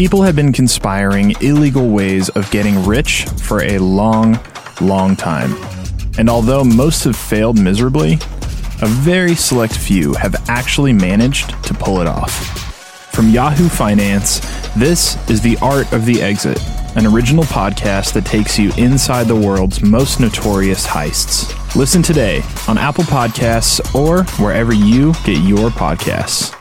People have been conspiring illegal ways of getting rich for a long, long time. And although most have failed miserably, a very select few have actually managed to pull it off. From Yahoo Finance, this is The Art of the Exit, an original podcast that takes you inside the world's most notorious heists. Listen today on Apple Podcasts or wherever you get your podcasts.